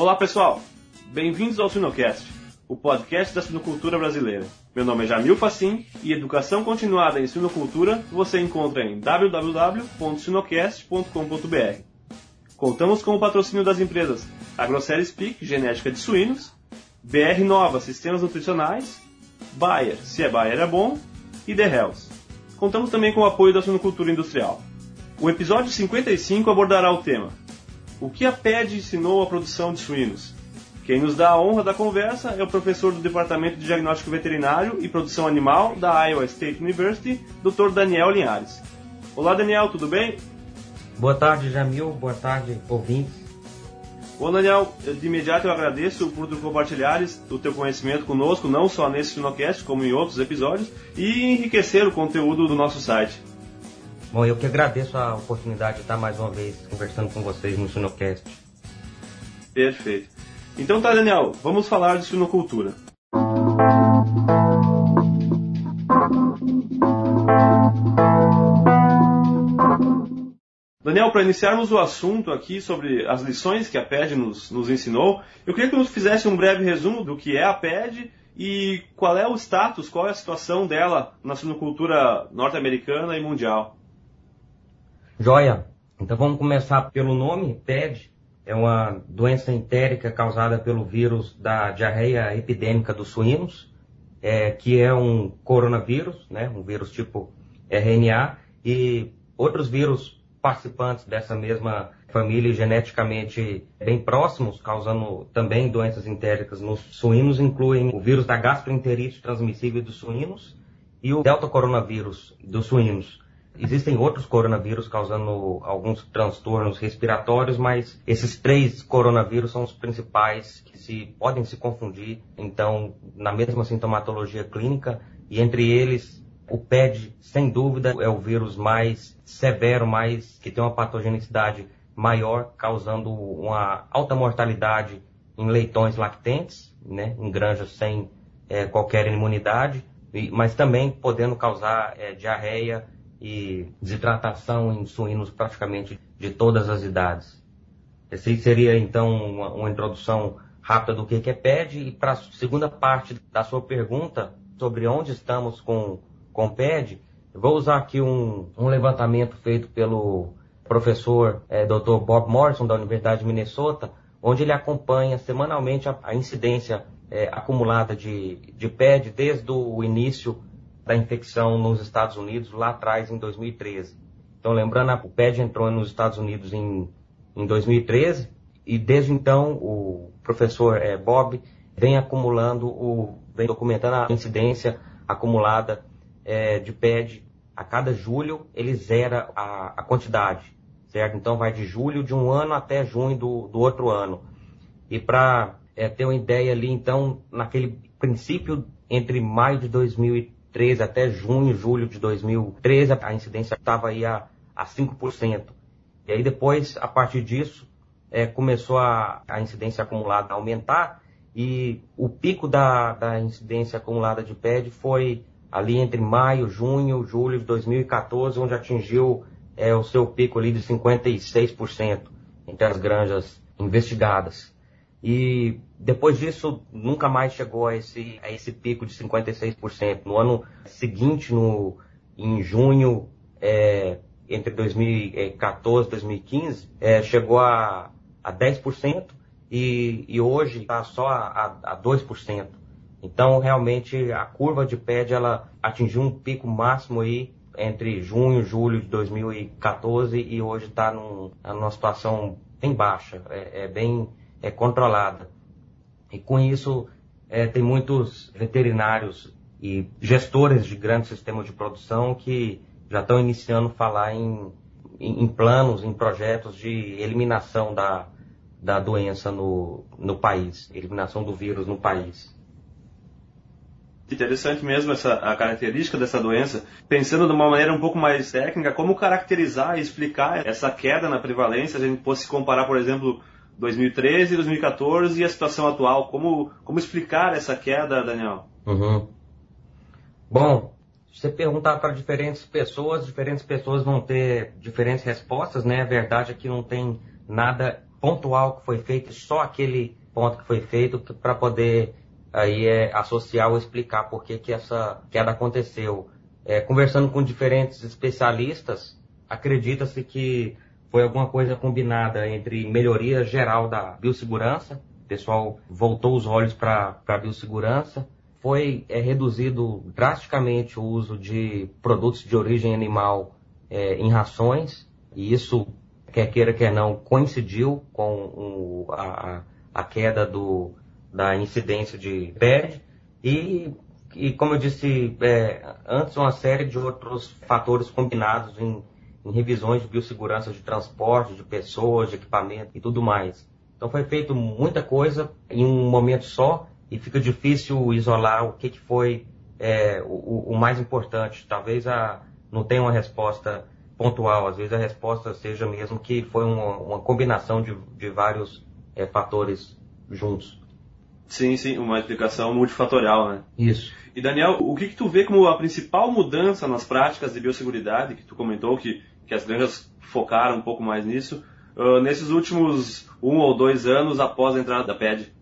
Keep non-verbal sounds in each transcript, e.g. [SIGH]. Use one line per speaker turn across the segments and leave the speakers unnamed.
Olá pessoal, bem-vindos ao Sinocast, o podcast da sinocultura brasileira. Meu nome é Jamil Facim e educação continuada em sinocultura você encontra em www.sinocast.com.br. Contamos com o patrocínio das empresas AgroCell Speak, genética de suínos, BR Nova, sistemas nutricionais, Bayer, se é Bayer é bom, e The Hells. Contamos também com o apoio da sinocultura industrial. O episódio 55 abordará o tema O que a PED ensinou à produção de suínos? Quem nos dá a honra da conversa é o professor do Departamento de Diagnóstico Veterinário e Produção Animal da Iowa State University, Dr. Daniel Linhares. Olá Daniel, tudo bem?
Boa tarde, Jamil. Boa tarde, ouvintes.
Bom, Daniel, de imediato eu agradeço por tu compartilhares o teu conhecimento conosco, não só nesse Sinocast, como em outros episódios, e enriquecer o conteúdo do nosso site.
Bom, eu que agradeço a oportunidade de estar mais uma vez conversando com vocês no Sinocast.
Perfeito. Então tá, Daniel, vamos falar de sinocultura. Daniel, para iniciarmos o assunto aqui sobre as lições que a PED nos, nos ensinou, eu queria que nos fizesse um breve resumo do que é a PED e qual é o status, qual é a situação dela na sinocultura norte-americana e mundial.
Joia. Então vamos começar pelo nome, PED. É uma doença entérica causada pelo vírus da diarreia epidêmica dos suínos, é, que é um coronavírus, né, um vírus tipo RNA, e outros vírus participantes dessa mesma família geneticamente bem próximos, causando também doenças entéricas nos suínos, incluem o vírus da gastroenterite transmissível dos suínos e o delta coronavírus dos suínos. Existem outros coronavírus causando alguns transtornos respiratórios, mas esses três coronavírus são os principais que se podem se confundir, então, na mesma sintomatologia clínica, e entre eles, o PED, sem dúvida, é o vírus mais severo, mais que tem uma patogenicidade maior, causando uma alta mortalidade em leitões lactentes, né, em granjas sem é, qualquer imunidade, mas também podendo causar é, diarreia, e desidratação em suínos praticamente de todas as idades. Essa seria então uma, uma introdução rápida do que é PED e para a segunda parte da sua pergunta sobre onde estamos com com PED, vou usar aqui um, um levantamento feito pelo professor é, Dr. Bob Morrison da Universidade de Minnesota, onde ele acompanha semanalmente a, a incidência é, acumulada de, de PED desde o início da infecção nos Estados Unidos lá atrás, em 2013. Então, lembrando, o PED entrou nos Estados Unidos em, em 2013 e desde então o professor é, Bob vem acumulando, o, vem documentando a incidência acumulada é, de PED. A cada julho ele zera a, a, quantidade, certo? Então vai de julho de um ano até junho do, do outro ano. E para é, ter uma ideia ali, então, naquele princípio entre maio de 2013 2013 até junho, julho de 2013, a incidência estava aí a, a 5%. E aí depois, a partir disso, é, começou a, a incidência acumulada a aumentar e o pico da, da incidência acumulada de PED foi ali entre maio, junho, julho de 2014, onde atingiu é, o seu pico ali de 56% entre as granjas investigadas. E depois disso, nunca mais chegou a esse, a esse pico de 56%. No ano seguinte, no, em junho, é, entre 2014 e 2015, é, chegou a, a 10% e, e hoje está só a, a, a 2%. Então, realmente, a curva de PED ela atingiu um pico máximo aí entre junho e julho de 2014 e hoje está num, numa situação bem baixa, é, é bem é, controlada. E com isso, é, tem muitos veterinários e gestores de grandes sistemas de produção que já estão iniciando a falar em, em, planos, em projetos de eliminação da, da doença no, no país, eliminação do vírus no país.
Interessante mesmo essa a característica dessa doença. Pensando de uma maneira um pouco mais técnica, como caracterizar e explicar essa queda na prevalência? A gente fosse comparar, por exemplo, 2013, 2014 e a situação atual. Como, como explicar essa queda, Daniel?
Uhum. Bom, se você perguntar para diferentes pessoas, diferentes pessoas vão ter diferentes respostas, né? A verdade é que não tem nada pontual que foi feito, só aquele ponto que foi feito para poder aí é, associar ou explicar por que, que essa queda aconteceu. É, conversando com diferentes especialistas, acredita-se que foi alguma coisa combinada entre melhoria geral da biossegurança, o pessoal voltou os olhos para a biossegurança, foi é, reduzido drasticamente o uso de produtos de origem animal é, em rações, e isso, quer queira, quer não, coincidiu com o, a, a queda do, da incidência de PED, e, e como eu disse é, antes, uma série de outros fatores combinados em em revisões de biossegurança de transporte, de pessoas, de equipamento e tudo mais. Então foi feito muita coisa em um momento só e fica difícil isolar o que, que foi é, o, o, mais importante. Talvez a, não tenha uma resposta pontual, às vezes a resposta seja mesmo que foi uma, uma combinação de, de vários é, fatores juntos.
Sim, sim, uma explicação multifatorial, né?
Isso.
E Daniel, o que, que tu vê como a principal mudança nas práticas de biosseguridade, que tu comentou que, que as granjas focaram um pouco mais nisso, uh, nesses últimos um ou dois anos após a entrada da PED?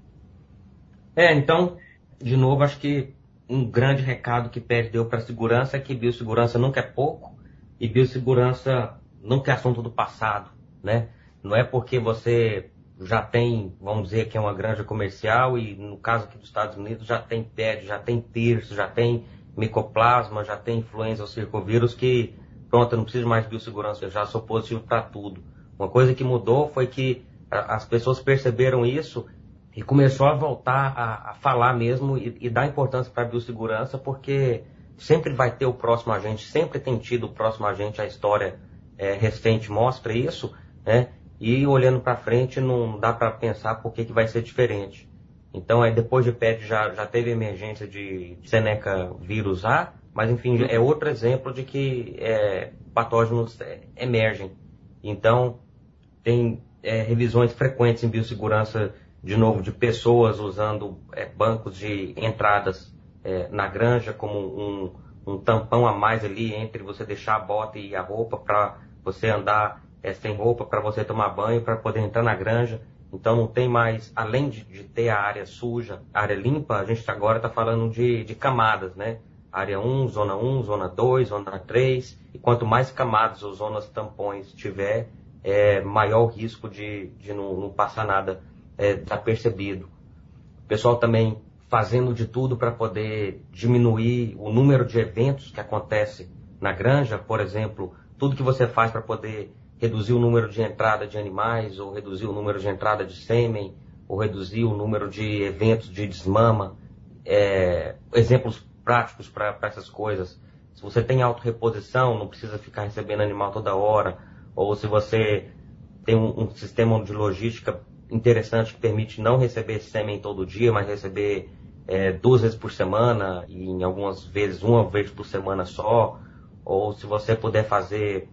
É, então, de novo, acho que um grande recado que PED deu para a segurança é que biossegurança nunca é pouco e biossegurança nunca é assunto do passado, né? Não é porque você já tem, vamos dizer que é uma granja comercial e no caso aqui dos Estados Unidos já tem PED, já tem terço, já tem micoplasma, já tem influenza ou circovírus que, pronto, eu não preciso mais de biossegurança, eu já sou positivo para tudo. Uma coisa que mudou foi que as pessoas perceberam isso e começou a voltar a, a falar mesmo e, e dar importância para a biossegurança porque sempre vai ter o próximo agente, sempre tem tido o próximo agente, a história é, recente mostra isso, né? E olhando para frente não dá para pensar por que, que vai ser diferente. Então, aí depois de PET já, já teve emergência de Seneca vírus A, mas enfim, é outro exemplo de que é, patógenos é, emergem. Então, tem é, revisões frequentes em biossegurança, de novo, de pessoas usando é, bancos de entradas é, na granja como um, um tampão a mais ali entre você deixar a bota e a roupa para você andar é, sem roupa para você tomar banho, para poder entrar na granja. Então não tem mais, além de, de ter a área suja, a área limpa, a gente agora está falando de, de camadas, né? Área 1, zona 1, zona 2, zona 3. E quanto mais camadas ou zonas tampões tiver, é maior o risco de, de não, não passar nada é, desapercebido. O pessoal também fazendo de tudo para poder diminuir o número de eventos que acontece na granja, por exemplo, tudo que você faz para poder reduzir o número de entrada de animais, ou reduzir o número de entrada de sêmen, ou reduzir o número de eventos de desmama. É, exemplos práticos para essas coisas. Se você tem autorreposição, não precisa ficar recebendo animal toda hora, ou se você tem um, um sistema de logística interessante que permite não receber sêmen todo dia, mas receber é, duas vezes por semana, e em algumas vezes uma vez por semana só, ou se você puder fazer,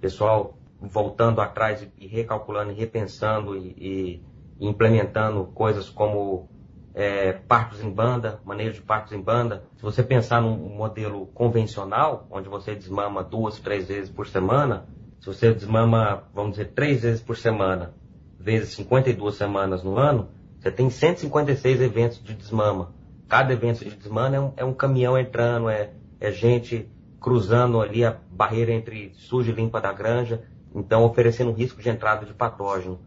pessoal, voltando atrás e recalculando e repensando e, e implementando coisas como é, partos em banda, manejo de partos em banda. Se você pensar num modelo convencional, onde você desmama duas, três vezes por semana, se você desmama, vamos dizer, três vezes por semana, vezes 52 semanas no ano, você tem 156 eventos de desmama. Cada evento de desmama é um, é um caminhão entrando, é, é gente cruzando ali a barreira entre suja e limpa da granja então oferecendo risco de entrada de patógeno.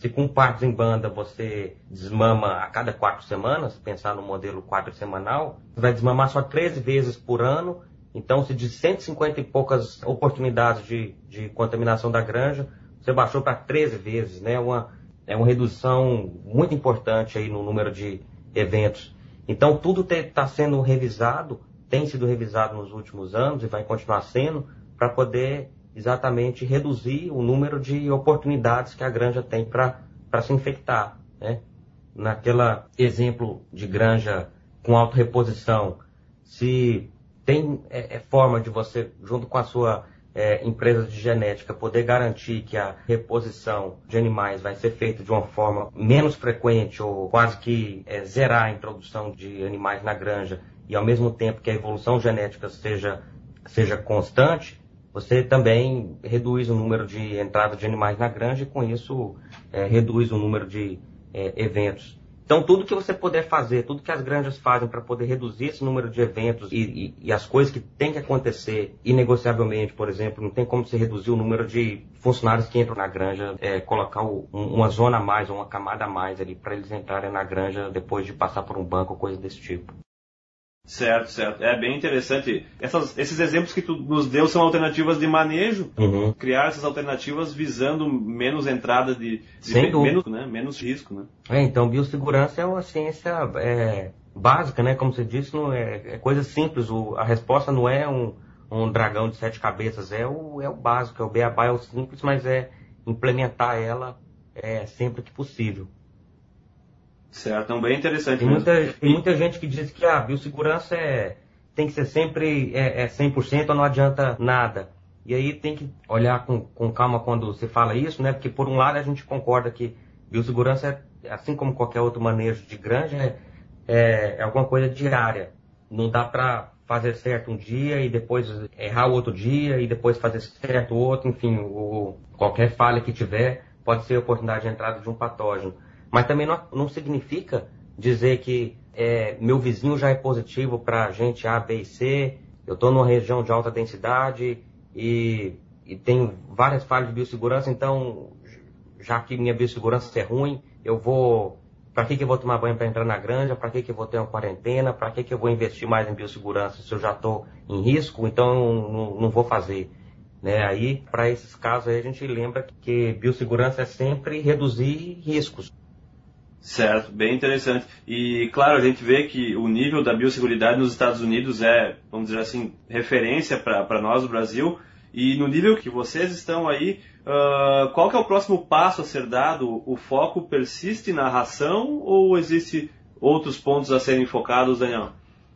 Se com partos em banda você desmama a cada quatro semanas, pensar no modelo quatro semanal, você vai desmamar só 13 vezes por ano. Então, se de 150 e poucas oportunidades de, de contaminação da granja, você baixou para 13 vezes, né? Uma, é uma redução muito importante aí no número de eventos. Então, tudo está sendo revisado, tem sido revisado nos últimos anos e vai continuar sendo, para poder exatamente reduzir o número de oportunidades que a granja tem para se infectar. Né? Naquela exemplo de granja com autorreposição, se tem é, é, forma de você, junto com a sua é, empresa de genética, poder garantir que a reposição de animais vai ser feita de uma forma menos frequente ou quase que é, zerar a introdução de animais na granja e ao mesmo tempo que a evolução genética seja, seja constante, você também reduz o número de entradas de animais na granja e com isso é, reduz o número de é, eventos. Então, tudo que você puder fazer, tudo que as granjas fazem para poder reduzir esse número de eventos e, e, e, as coisas que tem que acontecer inegociavelmente, por exemplo, não tem como você reduzir o número de funcionários que entram na granja, é, colocar o, um, uma zona a mais, uma camada a mais ali para eles entrarem na granja depois de passar por um banco coisa desse tipo.
Certo, certo. É bem interessante. Essas, esses exemplos que tu nos deu são alternativas de manejo. Uhum. Criar essas alternativas visando menos entrada de, de
Sem
menos, né? menos risco, né?
É, então biossegurança é uma ciência é, básica, né? Como você disse, não é, é coisa simples. O, a resposta não é um, um dragão de sete cabeças, é o, é o básico, é o beabá, é o simples, mas é implementar ela é, sempre que possível.
Certo, então bem interessante.
Tem muita, tem muita gente que diz que a biossegurança é, tem que ser sempre é, é 100% ou não adianta nada. E aí tem que olhar com, com calma quando você fala isso, né? Porque por um lado a gente concorda que biossegurança, é, assim como qualquer outro manejo de granja, é, é, é alguma coisa diária. Não dá para fazer certo um dia e depois errar o outro dia e depois fazer certo o outro, enfim, o, qualquer falha que tiver pode ser oportunidade de entrada de um patógeno. Mas também não, não significa dizer que é, meu vizinho já é positivo para gente A, B e C, eu estou numa região de alta densidade e, e tenho várias falhas de biossegurança, então, já que minha biossegurança é ruim, eu vou. Para que, que eu vou tomar banho para entrar na granja? Para que, que eu vou ter uma quarentena? Para que, que eu vou investir mais em biossegurança se eu já estou em risco? Então, não, não vou fazer. Né? Aí, para esses casos, aí, a gente lembra que biossegurança é sempre reduzir riscos.
Certo, bem interessante. E claro, a gente vê que o nível da biosseguridade nos Estados Unidos é, vamos dizer assim, referência para nós, do Brasil. E no nível que vocês estão aí, uh, qual é o próximo passo a ser dado? O foco persiste na ração ou existe outros pontos a serem focados, Daniel?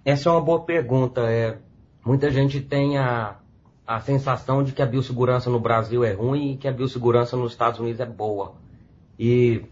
Essa é uma boa pergunta. É, muita gente tem a, a sensação de que a biossegurança no Brasil é ruim e que a biossegurança nos Estados Unidos é boa. E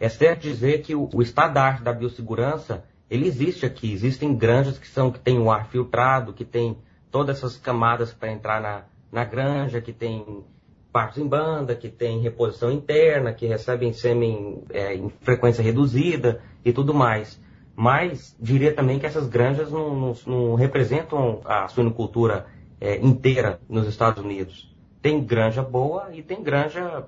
é certo dizer que o, o estado da arte da biossegurança, ele existe aqui. Existem granjas que são que têm o ar filtrado, que tem todas essas camadas para entrar na, na granja, que tem partos em banda, que tem reposição interna, que recebem sêmen é, em frequência reduzida e tudo mais. Mas diria também que essas granjas não, não, não representam a suinocultura é, inteira nos Estados Unidos. Tem granja boa e tem granja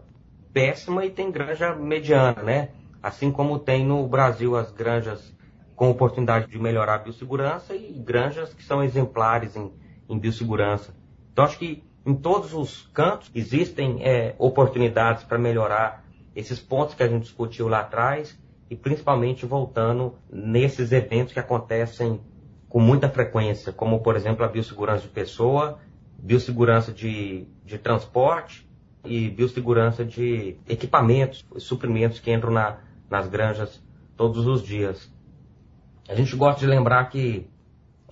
péssima e tem granja mediana, né? Assim como tem no Brasil as granjas com oportunidade de melhorar a biossegurança e granjas que são exemplares em, em biossegurança. Então, acho que em todos os cantos existem é, oportunidades para melhorar esses pontos que a gente discutiu lá atrás e principalmente voltando nesses eventos que acontecem com muita frequência, como por exemplo a biossegurança de pessoa, biossegurança de, de transporte e biossegurança de equipamentos, suprimentos que entram na, nas granjas todos os dias. A gente gosta de lembrar que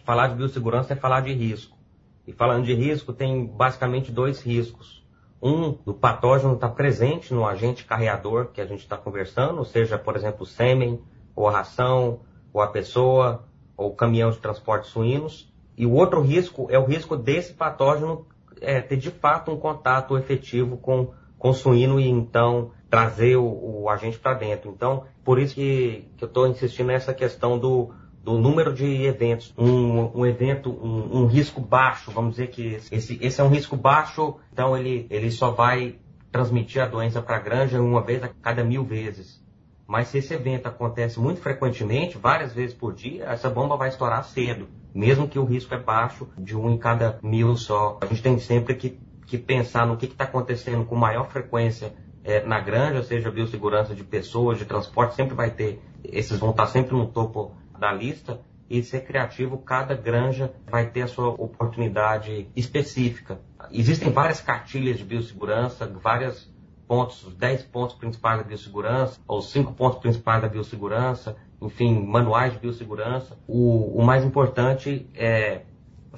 falar de biossegurança é falar de risco. E falando de risco, tem basicamente dois riscos. Um, do patógeno estar tá presente no agente carreador que a gente está conversando, seja, por exemplo, o sêmen, ou a ração, ou a pessoa, ou o caminhão de transporte de suínos. E o outro risco é o risco desse patógeno é, ter de fato um contato efetivo com, com o suíno e então trazer o, o agente para dentro. Então, por isso que, que eu estou insistindo nessa questão do, do número de eventos. Um, um evento, um, um, risco baixo, vamos dizer que esse, esse é um risco baixo, então ele, ele só vai transmitir a doença para a granja uma vez a cada mil vezes. Mas se esse evento acontece muito frequentemente, várias vezes por dia, essa bomba vai estourar cedo, mesmo que o risco é baixo, de um em cada mil só. A gente tem sempre que, que pensar no que está acontecendo com maior frequência é, na granja, seja biossegurança de pessoas, de transporte, sempre vai ter, esses vão estar sempre no topo da lista, e ser criativo, cada granja vai ter a sua oportunidade específica. Existem várias cartilhas de biossegurança, vários pontos, os 10 pontos principais da biossegurança, ou os 5 pontos principais da biossegurança, enfim, manuais de biossegurança. O, o mais importante é,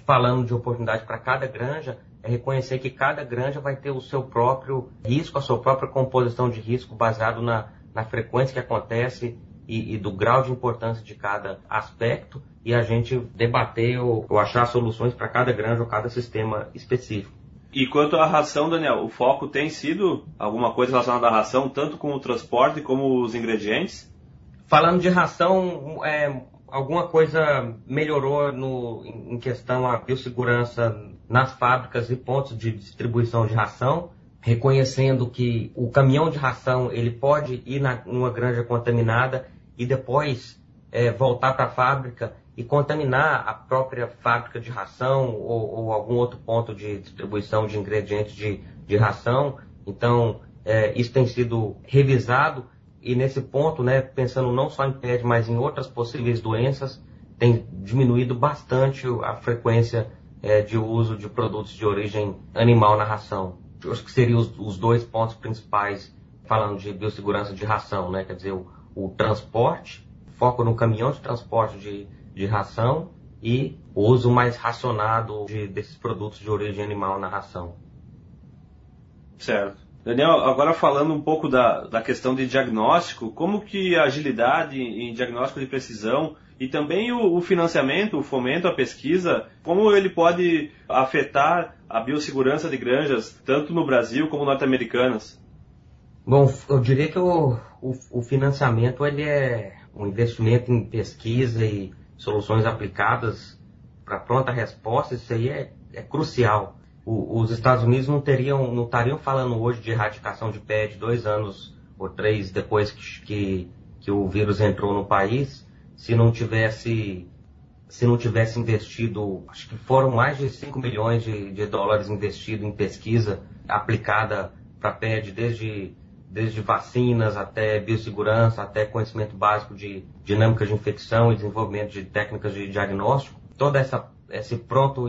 falando de oportunidade para cada granja, é reconhecer que cada granja vai ter o seu próprio risco, a sua própria composição de risco baseado na, na frequência que acontece e, e, do grau de importância de cada aspecto e a gente debater ou, ou achar soluções para cada granja ou cada sistema específico.
E quanto à ração, Daniel, o foco tem sido alguma coisa relacionada à ração, tanto com o transporte como os ingredientes?
Falando de ração, é, alguma coisa melhorou no, em questão à biossegurança nas fábricas e pontos de distribuição de ração, reconhecendo que o caminhão de ração ele pode ir na, numa granja contaminada e depois é, voltar para a fábrica e contaminar a própria fábrica de ração ou, ou, algum outro ponto de distribuição de ingredientes de, de ração. Então, é, isso tem sido revisado e nesse ponto, né, pensando não só em PED, mas em outras possíveis doenças, tem diminuído bastante a frequência é, de uso de produtos de origem animal na ração. Acho que seriam os, os, dois pontos principais falando de biossegurança de ração, né? Quer dizer, o, o transporte, foco no caminhão de transporte de de ração e o uso mais racionado de, desses produtos de origem animal na ração.
Certo. Daniel, agora falando um pouco da, da questão de diagnóstico, como que a agilidade em diagnóstico de precisão e também o, o financiamento, o fomento à pesquisa, como ele pode afetar a biossegurança de granjas, tanto no Brasil como norte-americanas?
Bom, eu diria que o, o, o financiamento ele é um investimento em pesquisa e soluções aplicadas para pronta resposta, isso aí é, é crucial. O, os Estados Unidos não teriam, não estariam falando hoje de erradicação de PED dois anos ou três depois que, que, que o vírus entrou no país, se não tivesse se não tivesse investido, acho que foram mais de 5 milhões de, de dólares investidos em pesquisa aplicada para PED desde desde vacinas até biossegurança, até conhecimento básico de dinâmica de infecção e desenvolvimento de técnicas de diagnóstico. Todo essa, esse pronto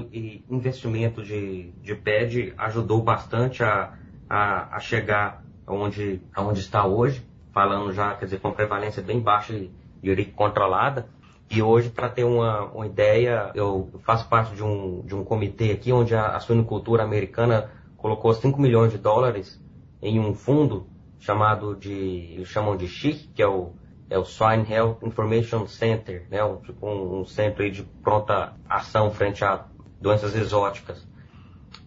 investimento de, de PED ajudou bastante a, a, a chegar onde, aonde está hoje, falando já, quer dizer, com prevalência bem baixa e, e controlada. E hoje, para ter uma, uma ideia, eu faço parte de um, de um comitê aqui onde a, a suinocultura americana colocou 5 milhões de dólares em um fundo chamado de, eles chamam de SHIC, que é o, é o Swine Health Information Center, né? um, tipo um, um centro de pronta ação frente a doenças exóticas,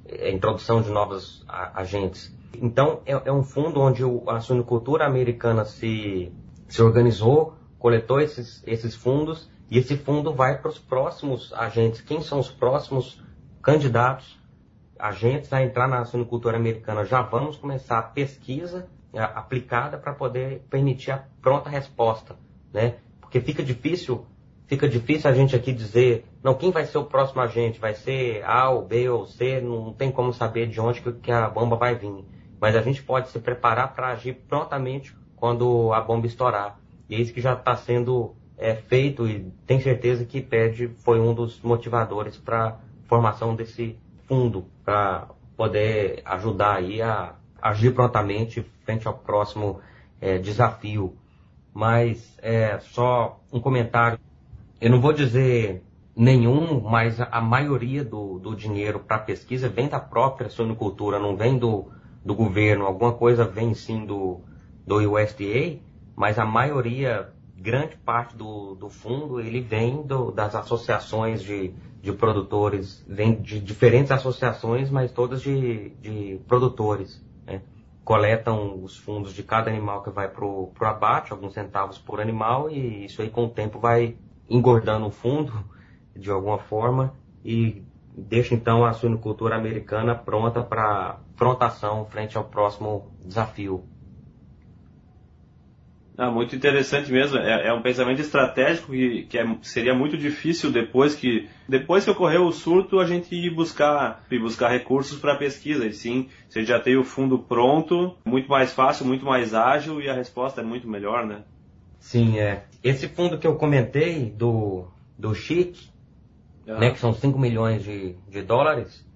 é, introdução de novos a, agentes. Então, é, é, um fundo onde o, a suinicultura americana se, se organizou, coletou esses, esses fundos, e esse fundo vai para os próximos agentes. Quem são os próximos candidatos, agentes a entrar na suinicultura americana? Já vamos começar a pesquisa é, aplicada para poder permitir a pronta resposta, né? Porque fica difícil, fica difícil a gente aqui dizer, não, quem vai ser o próximo agente? Vai ser A ou B ou C? Não tem como saber de onde que a bomba vai vir. Mas a gente pode se preparar para agir prontamente quando a bomba estourar. E é isso que já está sendo é, feito e tem certeza que PED foi um dos motivadores para a formação desse fundo, para poder ajudar aí a agir prontamente frente ao próximo é, desafio. Mas é, só um comentário. Eu não vou dizer nenhum, mas a, maioria do, do dinheiro para pesquisa vem da própria suinocultura, não vem do, do governo. Alguma coisa vem sim do, do USDA, mas a maioria, grande parte do, do fundo, ele vem do, das associações de, de produtores, vem de diferentes associações, mas todas de, de produtores coletam os fundos de cada animal que vai para o abate, alguns centavos por animal, e isso aí com o tempo vai engordando o fundo [LAUGHS] de alguma forma e deixa então a suinocultura americana pronta para frontação frente ao próximo desafio.
Ah, muito interessante mesmo. É, é, um pensamento estratégico que, que é, seria muito difícil depois que depois que ocorreu o surto a gente ir buscar ir buscar recursos para pesquisa. E sim, você já tem o fundo pronto, muito mais fácil, muito mais ágil e a resposta é muito melhor, né?
Sim, é. Esse fundo que eu comentei do do CHIC, uhum. né, que são 5 milhões de, de dólares,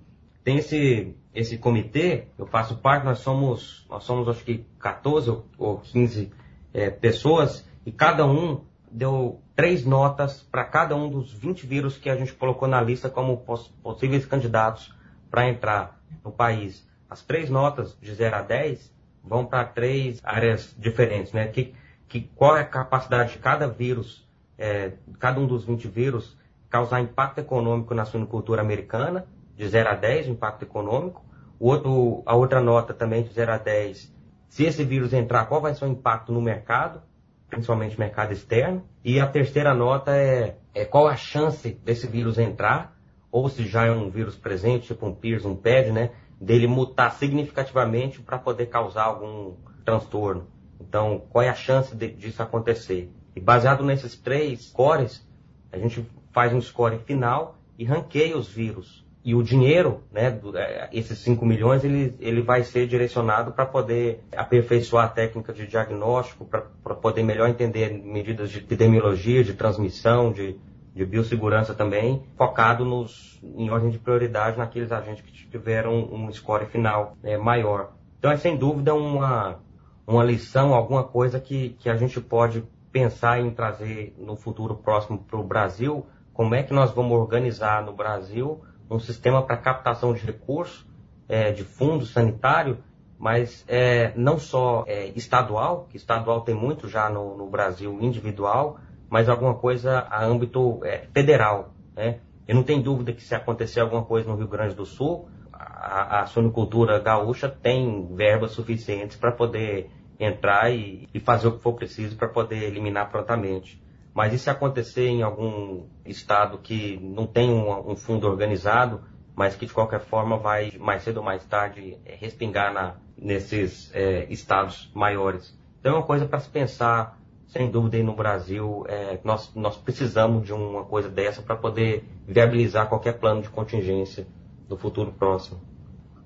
tem esse esse comitê, eu faço parte, nós somos nós somos acho que 14 ou 15 é, pessoas e cada um deu três notas para cada um dos 20 vírus que a gente colocou na lista como poss possíveis candidatos para entrar no país. As três notas de 0 a 10 vão para três áreas diferentes, né? Que, que, qual é a capacidade de cada vírus, é, cada um dos 20 vírus, causar impacto econômico na suinocultura americana, de 0 a 10 o impacto econômico, O outro, a outra nota também de 0 a 10, se esse vírus entrar, qual vai ser o impacto no mercado, principalmente mercado externo. E a terceira nota é, é qual a chance desse vírus entrar, ou se já é um vírus presente, tipo um PIRS, um PED, né, dele mutar significativamente para poder causar algum transtorno. Então, qual é a chance de, disso acontecer? E baseado nesses três scores, a gente faz um score final e ranqueia os vírus. E o dinheiro, né, é, esses 5 milhões, ele, ele vai ser direcionado para poder aperfeiçoar a técnica de diagnóstico, para poder melhor entender medidas de epidemiologia, de transmissão, de, de biossegurança também, focado nos, em ordem de prioridade naqueles agentes que tiveram um score final é, maior. Então é sem dúvida uma, uma lição, alguma coisa que, que a gente pode pensar em trazer no futuro próximo para o Brasil, como é que nós vamos organizar no Brasil um sistema para captação de recursos, é, de fundo sanitário, mas é, não só é, estadual, que estadual tem muito já no, no, Brasil individual, mas alguma coisa a âmbito é, federal. Né? Eu não tenho dúvida que se acontecer alguma coisa no Rio Grande do Sul, a, a sonicultura gaúcha tem verbas suficientes para poder entrar e, e, fazer o que for preciso para poder eliminar prontamente. Mas e se acontecer em algum estado que não tem um, um fundo organizado, mas que de qualquer forma vai mais cedo ou mais tarde é, respingar na, nesses é, estados maiores? Então é uma coisa para se pensar, sem dúvida, aí no Brasil. É, nós, nós precisamos de uma coisa dessa para poder viabilizar qualquer plano de contingência no futuro próximo.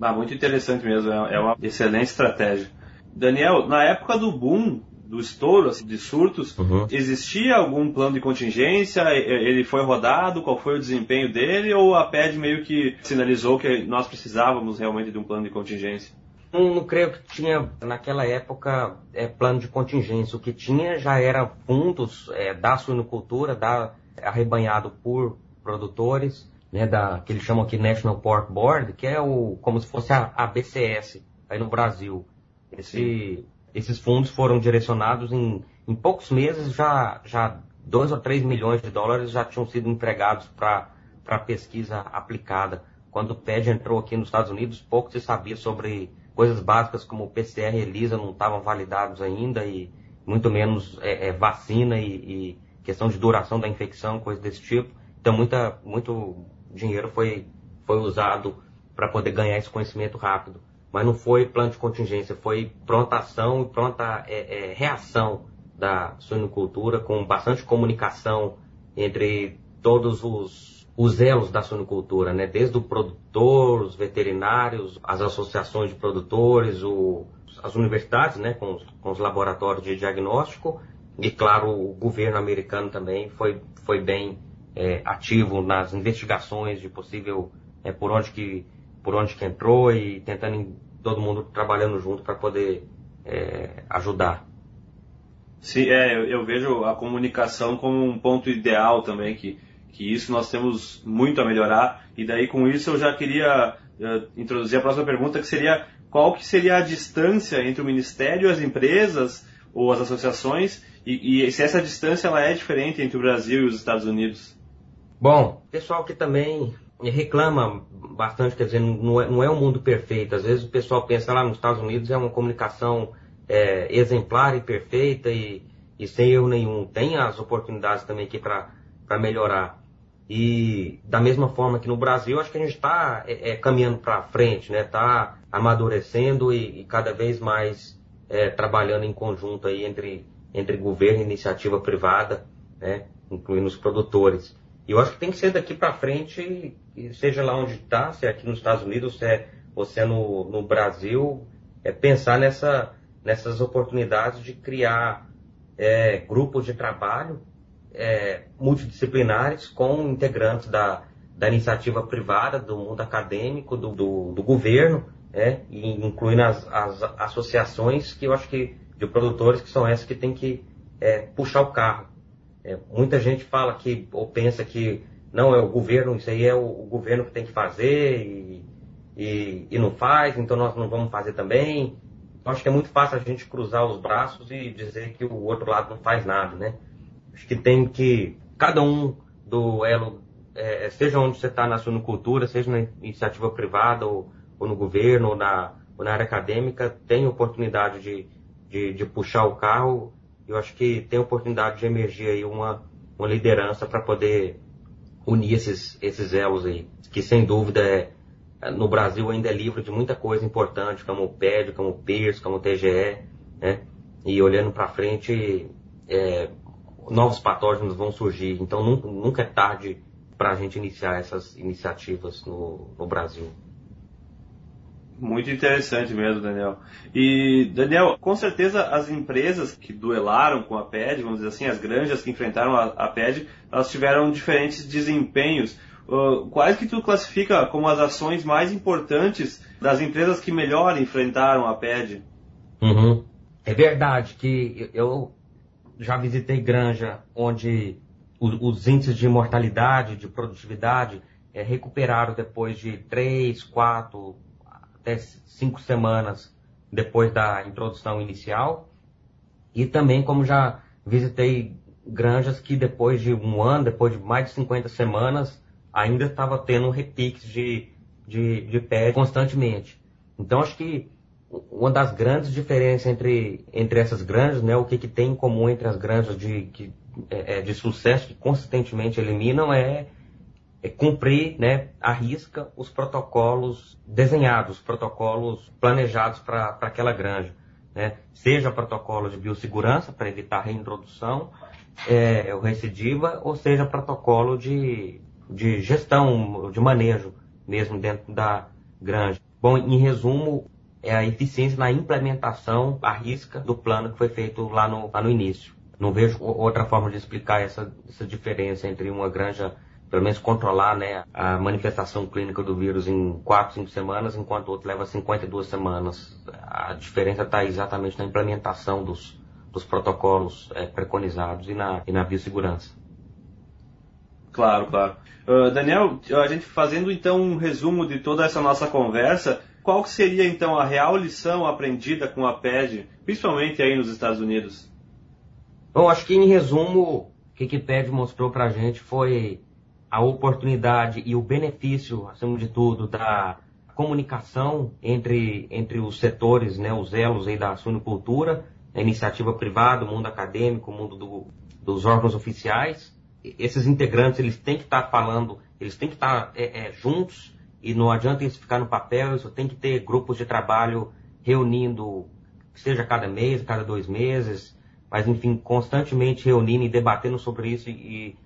Ah, muito interessante mesmo, é, é uma excelente estratégia. Daniel, na época do boom do estouro assim, de surtos, uhum. existia algum plano de contingência? Ele foi rodado? Qual foi o desempenho dele? Ou a PED meio que sinalizou que nós precisávamos realmente de um plano de contingência?
Não, não creio que tinha naquela época é, plano de contingência. O que tinha já era fundos é, da suinocultura, da, arrebanhado por produtores, né, da, que eles chamam aqui National Pork Board, que é o, como se fosse a, a BCS aí no Brasil. Esse, esses fundos foram direcionados em, em poucos meses, já, já 2 ou 3 milhões de dólares já tinham sido empregados para pesquisa aplicada. Quando o PED entrou aqui nos Estados Unidos, pouco se sabia sobre coisas básicas como o PCR e ELISA não estavam validados ainda, e muito menos é, é, vacina e, e, questão de duração da infecção, coisas desse tipo. Então, muita, muito dinheiro foi, foi usado para poder ganhar esse conhecimento rápido mas não foi plano de contingência, foi pronta ação e pronta é, é, reação da suinocultura, com bastante comunicação entre todos os, os elos da suinocultura, né? desde o produtor, os veterinários, as associações de produtores, o, as universidades né? com, com os laboratórios de diagnóstico, e claro, o governo americano também foi, foi bem é, ativo nas investigações de possível é, por onde que por onde que entrou e tentando todo mundo trabalhando junto para poder é, ajudar.
Sim, é, eu, eu, vejo a comunicação como um ponto ideal também, que, que isso nós temos muito a melhorar. E daí com isso eu já queria uh, introduzir a próxima pergunta, que seria qual que seria a distância entre o Ministério, as empresas ou as associações, e, e se essa distância ela é diferente entre o Brasil e os Estados Unidos?
Bom, pessoal que também reclama bastante, quer dizer, não é, não é um mundo perfeito. Às vezes o pessoal pensa lá nos Estados Unidos é uma comunicação é, exemplar e perfeita e, e, sem erro nenhum. Tem as oportunidades também aqui para melhorar. E da mesma forma que no Brasil, acho que a gente está é, é, caminhando para frente, né? Está amadurecendo e, e, cada vez mais é, trabalhando em conjunto aí entre, entre governo e iniciativa privada, né? incluindo os produtores. E eu acho que tem que ser daqui para frente, seja lá onde está, se é aqui nos Estados Unidos, se é, ou se é no, no Brasil, é pensar nessa, nessas oportunidades de criar é, grupos de trabalho é, multidisciplinares com integrantes da, da iniciativa privada, do mundo acadêmico, do, do, do governo, é, e incluindo as, as, associações que eu acho que de produtores que são essas que tem que é, puxar o carro. É, muita gente fala que, ou pensa que não é o governo, isso aí é o, o governo que tem que fazer e, e, e, não faz, então nós não vamos fazer também. Eu acho que é muito fácil a gente cruzar os braços e dizer que o outro lado não faz nada, né? Acho que tem que, cada um do elo, é, seja onde você está na sua cultura, seja na iniciativa privada ou, ou no governo, ou na, ou na área acadêmica, tem oportunidade de, de, de puxar o carro. Eu acho que tem oportunidade de emergir aí uma, uma liderança para poder unir esses, esses elos aí, que sem dúvida é, no Brasil ainda é livre de muita coisa importante, como o PED, como o PIRS, como o TGE, né? E olhando para frente, é, novos patógenos vão surgir. Então nunca, nunca é tarde para a gente iniciar essas iniciativas no, no Brasil.
Muito interessante mesmo, Daniel. E, Daniel, com certeza as empresas que duelaram com a PED, vamos dizer assim, as granjas que enfrentaram a, a PED, elas tiveram diferentes desempenhos. Uh, quais que tu classifica como as ações mais importantes das empresas que melhor enfrentaram a PED?
Uhum. É verdade que eu já visitei granja onde os índices de mortalidade, de produtividade, é, recuperaram depois de três, quatro, até cinco semanas depois da introdução inicial. E também como já visitei granjas que depois de um ano, depois de mais de 50 semanas, ainda estava tendo um repique de, de, de constantemente. Então acho que uma das grandes diferenças entre, entre essas granjas, né, o que, que tem em comum entre as granjas de, que, é, é de sucesso que consistentemente eliminam é cumprir né, à risca os protocolos desenhados, os protocolos planejados para aquela granja. Né? Seja protocolo de biossegurança para evitar reintrodução, é, o recidiva, ou seja protocolo de, de gestão, de manejo mesmo dentro da granja. Bom, em resumo, é a eficiência na implementação à risca do plano que foi feito lá no, lá no início. Não vejo outra forma de explicar essa, essa diferença entre uma granja, pelo menos controlar né, a manifestação clínica do vírus em 4, 5 semanas, enquanto o outro leva 52 semanas. A diferença está exatamente na implementação dos, dos protocolos é, preconizados e na, e na biossegurança.
Claro, claro. Uh, Daniel, a gente fazendo então um resumo de toda essa nossa conversa, qual seria então a real lição aprendida com a PED, principalmente aí nos Estados Unidos?
Bom, acho que em resumo, o que a PED mostrou para a gente foi a oportunidade e o benefício, acima de tudo, da comunicação entre, entre os setores, né, os elos aí da suinocultura, a iniciativa privada, o mundo acadêmico, o mundo do, dos órgãos oficiais. Esses integrantes, eles têm que estar tá falando, eles têm que estar tá, é, é, juntos e não adianta isso ficar no papel, isso tem que ter grupos de trabalho reunindo, seja cada mês, cada dois meses, mas enfim, constantemente reunindo e debatendo sobre isso e,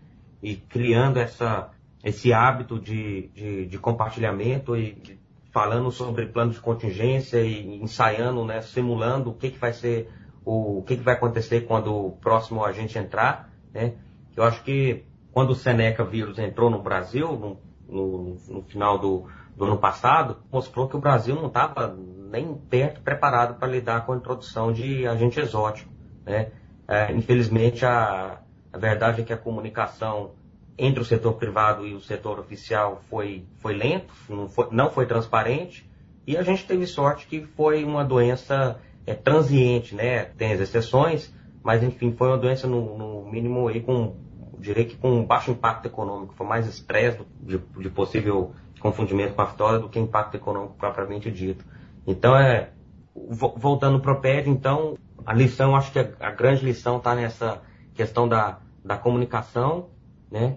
e criando essa, esse hábito de, de, de compartilhamento e falando sobre plano de contingência e ensaiando, né, simulando o que, que vai ser, o, o que, que vai acontecer quando o próximo agente entrar. Né? Eu acho que quando o Seneca vírus entrou no Brasil, no, no, no final do, do, ano passado, mostrou que o Brasil não estava nem perto preparado para lidar com a introdução de agente exótico. Né? É, infelizmente, a, a verdade é que a comunicação entre o setor privado e o setor oficial foi, foi lento, não foi, não foi transparente, e a gente teve sorte que foi uma doença é, transiente, né? Tem as exceções, mas enfim, foi uma doença no, no mínimo aí com direi que com baixo impacto econômico, foi mais estresse de, de, possível confundimento com a vitória do que impacto econômico propriamente dito. Então, é, voltando para o PED, então, a lição, acho que a, a grande lição está nessa questão da, da comunicação, né,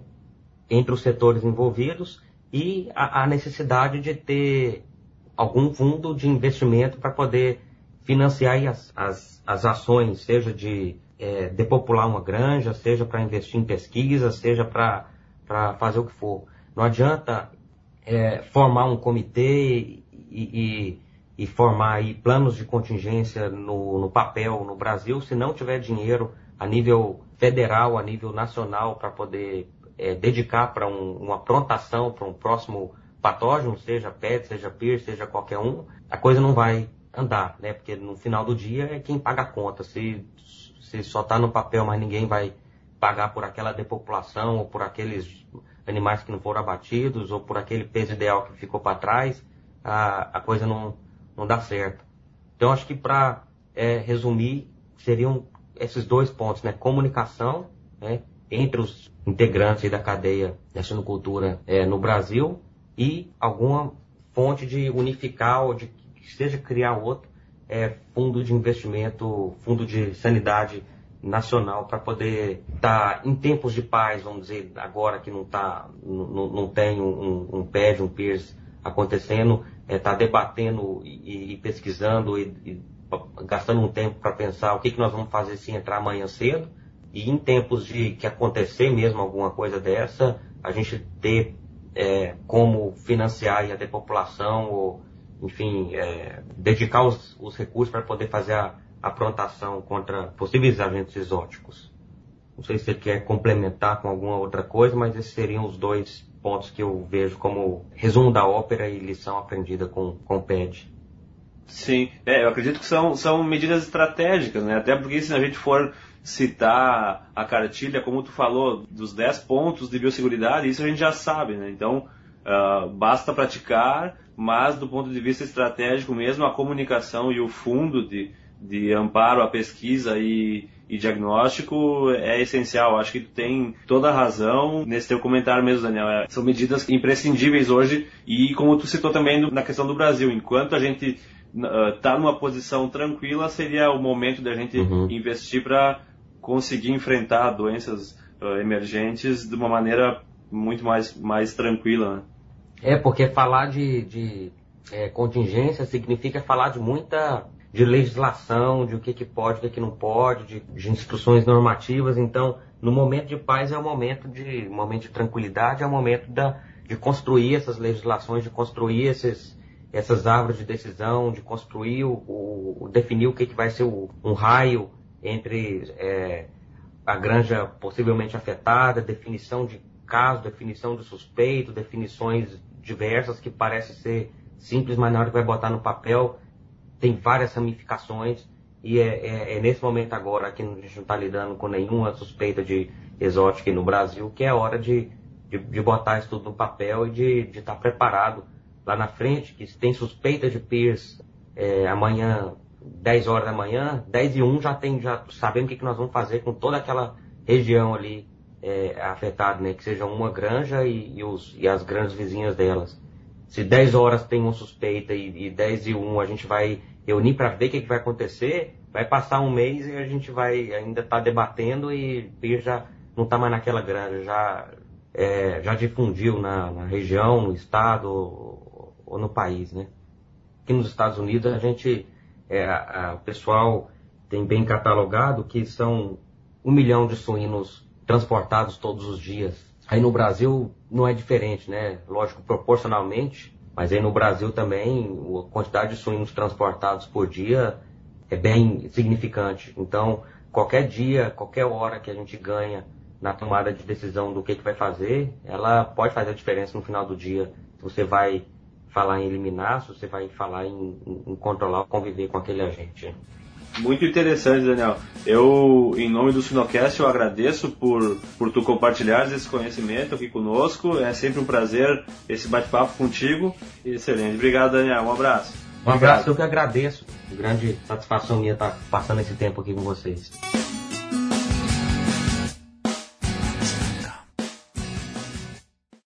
entre os setores envolvidos e a, a necessidade de ter algum fundo de investimento para poder financiar as, as, as ações, seja de é, depopular uma granja, seja para investir em pesquisa, seja para fazer o que for. Não adianta é, formar um comitê e, e, e, formar aí planos de contingência no, no papel no Brasil se não tiver dinheiro a nível federal, a nível nacional para poder é, dedicar para um, uma prontação para um próximo patógeno, seja PET, seja PIR, seja qualquer um, a coisa não vai andar, né? Porque no final do dia é quem paga a conta. Se se só está no papel, mas ninguém vai pagar por aquela depopulação ou por aqueles animais que não foram abatidos ou por aquele peso ideal que ficou para trás, a, a coisa não, não dá certo. Então, acho que para é, resumir, seriam esses dois pontos, né? Comunicação né? entre os integrantes da cadeia da sinocultura é, no Brasil e alguma fonte de unificar ou de que seja criar outro é, fundo de investimento, fundo de sanidade nacional para poder estar tá, em tempos de paz, vamos dizer, agora que não tá, não, não tem um, um PED, um PIRS acontecendo, está é, tá debatendo e, e pesquisando e, e, gastando um tempo para pensar o que, que nós vamos fazer se entrar amanhã cedo e em tempos de que acontecer mesmo alguma coisa dessa, a gente ter é, como financiar a depopulação ou, enfim, é, dedicar os, os recursos para poder fazer a aprontação contra possíveis agentes exóticos. Não sei se você quer complementar com alguma outra coisa, mas esses seriam os dois pontos que eu vejo como resumo da ópera e lição aprendida com, com o PED.
Sim, é, eu acredito que são, são medidas estratégicas, né? Até porque se a gente for citar a cartilha, como tu falou, dos 10 pontos de biosseguridade, isso a gente já sabe, né? Então, uh, basta praticar, mas do ponto de vista estratégico mesmo, a comunicação e o fundo de, de amparo à pesquisa e, e diagnóstico é essencial. Acho que tu tem toda a razão nesse teu comentário mesmo, Daniel. É, são medidas imprescindíveis hoje e como tu citou também na questão do Brasil, enquanto a gente está uh, numa posição tranquila, seria o momento da gente uhum. investir para conseguir enfrentar doenças uh, emergentes de uma maneira muito mais, mais tranquila. Né?
É, porque falar de, de é, contingência significa falar de muita de legislação, de o que, que pode, o que, que não pode, de, de, instruções normativas. Então, no momento de paz é o momento de momento de tranquilidade, é o momento da, de construir essas legislações, de construir esses, essas árvores de decisão, de construir o, o definir o que, que vai ser o, um raio entre é, a granja possivelmente afetada, definição de caso, definição de suspeito, definições diversas que parecem ser simples, mas na hora que vai botar no papel tem várias ramificações. E é, é, é nesse momento agora que a gente não está lidando com nenhuma suspeita de exótica no Brasil que é hora de, de, de, botar isso tudo no papel e de estar tá preparado lá na frente, que se tem suspeita de PIRS é, amanhã 10 horas da manhã, 10 e 1 já tem, já sabemos o que, que nós vamos fazer com toda aquela região ali é, afetada, né? Que seja uma granja e, e, os, e as grandes vizinhas delas. Se 10 horas tem uma suspeita e, e 10 e 1 a gente vai reunir para ver o que, que vai acontecer, vai passar um mês e a gente vai ainda estar tá debatendo e, e já não está mais naquela granja, já, é, já difundiu na, na, região, no estado ou, no país, né? Aqui nos Estados Unidos a gente é, a, o pessoal tem bem catalogado que são um milhão de suínos transportados todos os dias. Aí no Brasil não é diferente, né? Lógico, proporcionalmente, mas aí no Brasil também a quantidade de suínos transportados por dia é bem significante. Então, qualquer dia, qualquer hora que a gente ganha na tomada de decisão do que, que vai fazer, ela pode fazer a diferença no final do dia. Você vai falar em eliminar, se você vai falar em, em controlar, conviver com aquele agente.
Muito interessante, Daniel. Eu, em nome do Sinocast, eu agradeço por, por tu compartilhar esse conhecimento aqui conosco. É sempre um prazer esse bate-papo contigo. Excelente. Obrigado, Daniel. Um abraço.
Um abraço, eu que agradeço. Grande satisfação minha estar passando esse tempo aqui com vocês.